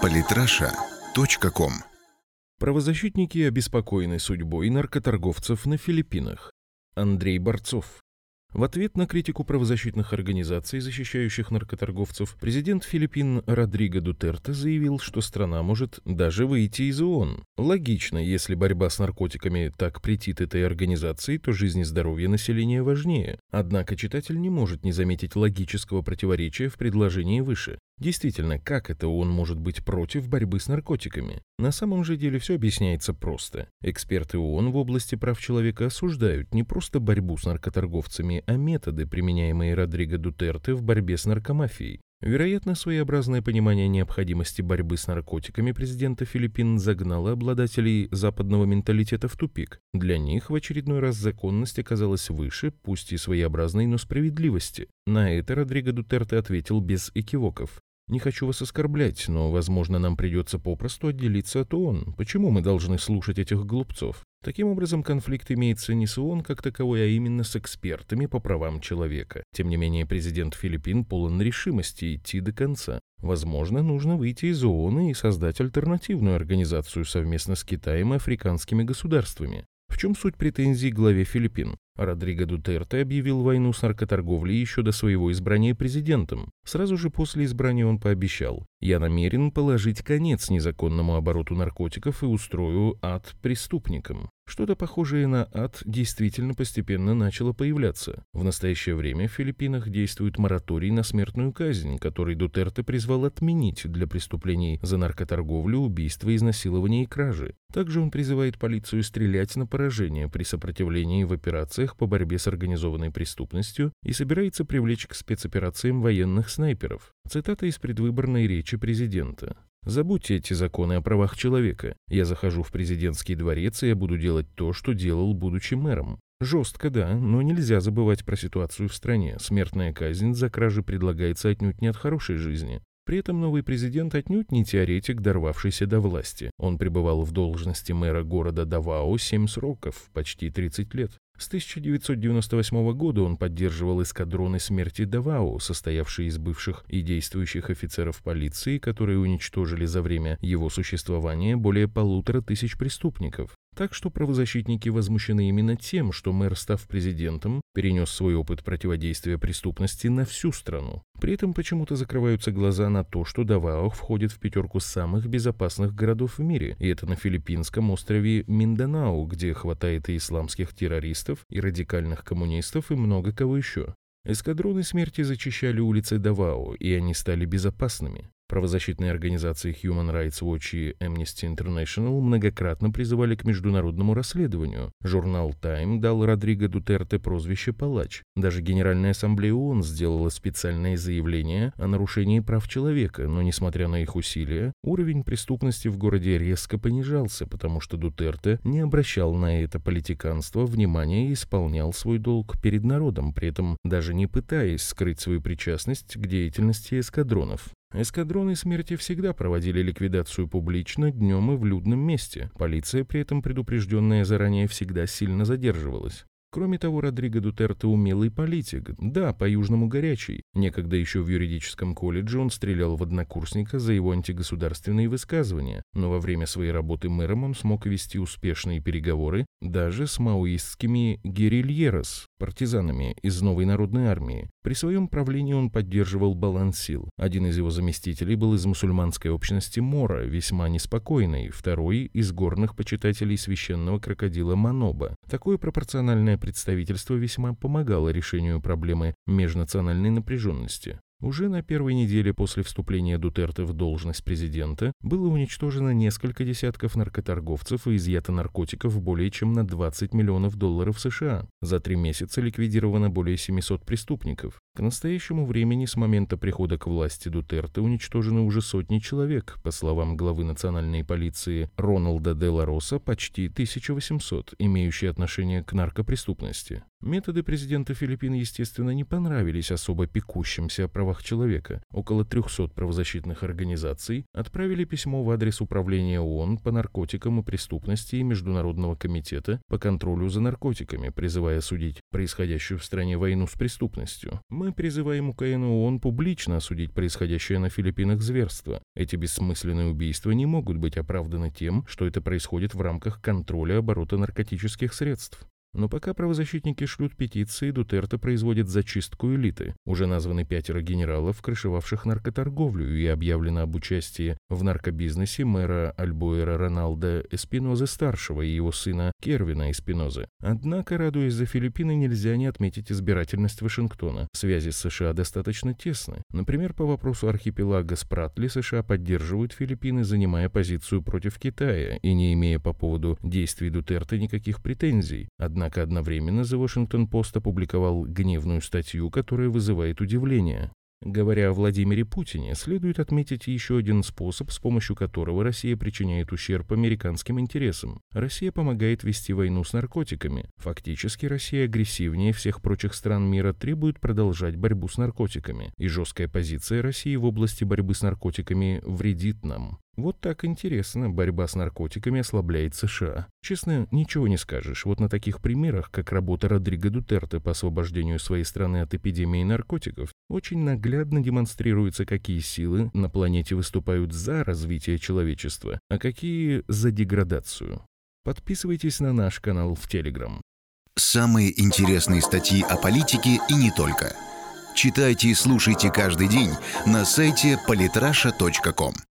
Политраша.ком Правозащитники обеспокоены судьбой наркоторговцев на Филиппинах. Андрей Борцов. В ответ на критику правозащитных организаций, защищающих наркоторговцев, президент Филиппин Родриго Дутерте заявил, что страна может даже выйти из ООН. Логично, если борьба с наркотиками так претит этой организации, то жизнь и здоровье населения важнее. Однако читатель не может не заметить логического противоречия в предложении выше. Действительно, как это он может быть против борьбы с наркотиками? На самом же деле все объясняется просто. Эксперты ООН в области прав человека осуждают не просто борьбу с наркоторговцами, а методы, применяемые Родриго Дутерте в борьбе с наркомафией. Вероятно, своеобразное понимание необходимости борьбы с наркотиками президента Филиппин загнало обладателей западного менталитета в тупик. Для них в очередной раз законность оказалась выше, пусть и своеобразной, но справедливости. На это Родриго Дутерте ответил без экивоков. Не хочу вас оскорблять, но, возможно, нам придется попросту отделиться от ООН. Почему мы должны слушать этих глупцов? Таким образом, конфликт имеется не с ООН как таковой, а именно с экспертами по правам человека. Тем не менее, президент Филиппин полон решимости идти до конца. Возможно, нужно выйти из ООН и создать альтернативную организацию совместно с Китаем и африканскими государствами. В чем суть претензий главе Филиппин? Родриго Дутерте объявил войну с наркоторговлей еще до своего избрания президентом. Сразу же после избрания он пообещал «Я намерен положить конец незаконному обороту наркотиков и устрою ад преступникам». Что-то похожее на ад действительно постепенно начало появляться. В настоящее время в Филиппинах действует мораторий на смертную казнь, который Дутерте призвал отменить для преступлений за наркоторговлю, убийство, изнасилование и кражи. Также он призывает полицию стрелять на поражение при сопротивлении в операциях по борьбе с организованной преступностью и собирается привлечь к спецоперациям военных снайперов. Цитата из предвыборной речи президента. Забудьте эти законы о правах человека. Я захожу в президентский дворец, и я буду делать то, что делал, будучи мэром. Жестко, да, но нельзя забывать про ситуацию в стране. Смертная казнь за кражи предлагается отнюдь не от хорошей жизни. При этом новый президент отнюдь не теоретик, дорвавшийся до власти. Он пребывал в должности мэра города Давао 7 сроков, почти 30 лет. С 1998 года он поддерживал эскадроны смерти Давао, состоявшие из бывших и действующих офицеров полиции, которые уничтожили за время его существования более полутора тысяч преступников. Так что правозащитники возмущены именно тем, что мэр, став президентом, перенес свой опыт противодействия преступности на всю страну. При этом почему-то закрываются глаза на то, что Давао входит в пятерку самых безопасных городов в мире, и это на филиппинском острове Минданау, где хватает и исламских террористов, и радикальных коммунистов, и много кого еще. Эскадроны смерти зачищали улицы Давао, и они стали безопасными. Правозащитные организации Human Rights Watch и Amnesty International многократно призывали к международному расследованию. Журнал Time дал Родриго Дутерте прозвище «Палач». Даже Генеральная Ассамблея ООН сделала специальное заявление о нарушении прав человека, но, несмотря на их усилия, уровень преступности в городе резко понижался, потому что Дутерте не обращал на это политиканство внимания и исполнял свой долг перед народом, при этом даже не пытаясь скрыть свою причастность к деятельности эскадронов. Эскадроны смерти всегда проводили ликвидацию публично, днем и в людном месте. Полиция, при этом предупрежденная заранее, всегда сильно задерживалась. Кроме того, Родриго Дутерте умелый политик, да, по-южному горячий. Некогда еще в юридическом колледже он стрелял в однокурсника за его антигосударственные высказывания, но во время своей работы мэром он смог вести успешные переговоры даже с маоистскими герильерос, партизанами из новой народной армии. При своем правлении он поддерживал баланс сил. Один из его заместителей был из мусульманской общности Мора, весьма неспокойный, второй – из горных почитателей священного крокодила Маноба. Такое пропорциональное представительство весьма помогало решению проблемы межнациональной напряженности. Уже на первой неделе после вступления Дутерте в должность президента было уничтожено несколько десятков наркоторговцев и изъято наркотиков более чем на 20 миллионов долларов США. За три месяца ликвидировано более 700 преступников. К настоящему времени с момента прихода к власти Дутерте уничтожены уже сотни человек, по словам главы национальной полиции Роналда де Лароса, почти 1800, имеющие отношение к наркопреступности. Методы президента Филиппин, естественно, не понравились особо пекущимся о правах человека. Около 300 правозащитных организаций отправили письмо в адрес Управления ООН по наркотикам и преступности и Международного комитета по контролю за наркотиками, призывая осудить происходящую в стране войну с преступностью. Мы призываем УКН ООН публично осудить происходящее на Филиппинах зверство. Эти бессмысленные убийства не могут быть оправданы тем, что это происходит в рамках контроля оборота наркотических средств. Но пока правозащитники шлют петиции, Дутерто производит зачистку элиты. Уже названы пятеро генералов, крышевавших наркоторговлю, и объявлено об участии в наркобизнесе мэра Альбуэра Роналда Эспинозы-старшего и его сына Кервина Эспинозы. Однако, радуясь за Филиппины, нельзя не отметить избирательность Вашингтона. Связи с США достаточно тесны. Например, по вопросу архипелага Спратли США поддерживают Филиппины, занимая позицию против Китая и не имея по поводу действий Дутерто никаких претензий. Однако Однако одновременно The Washington Post опубликовал гневную статью, которая вызывает удивление. Говоря о Владимире Путине, следует отметить еще один способ, с помощью которого Россия причиняет ущерб американским интересам. Россия помогает вести войну с наркотиками. Фактически Россия агрессивнее всех прочих стран мира требует продолжать борьбу с наркотиками, и жесткая позиция России в области борьбы с наркотиками вредит нам. Вот так интересно, борьба с наркотиками ослабляет США. Честно, ничего не скажешь. Вот на таких примерах, как работа Родриго Дутерте по освобождению своей страны от эпидемии наркотиков, очень наглядно демонстрируется, какие силы на планете выступают за развитие человечества, а какие за деградацию. Подписывайтесь на наш канал в Телеграм. Самые интересные статьи о политике и не только. Читайте и слушайте каждый день на сайте polytrasha.com.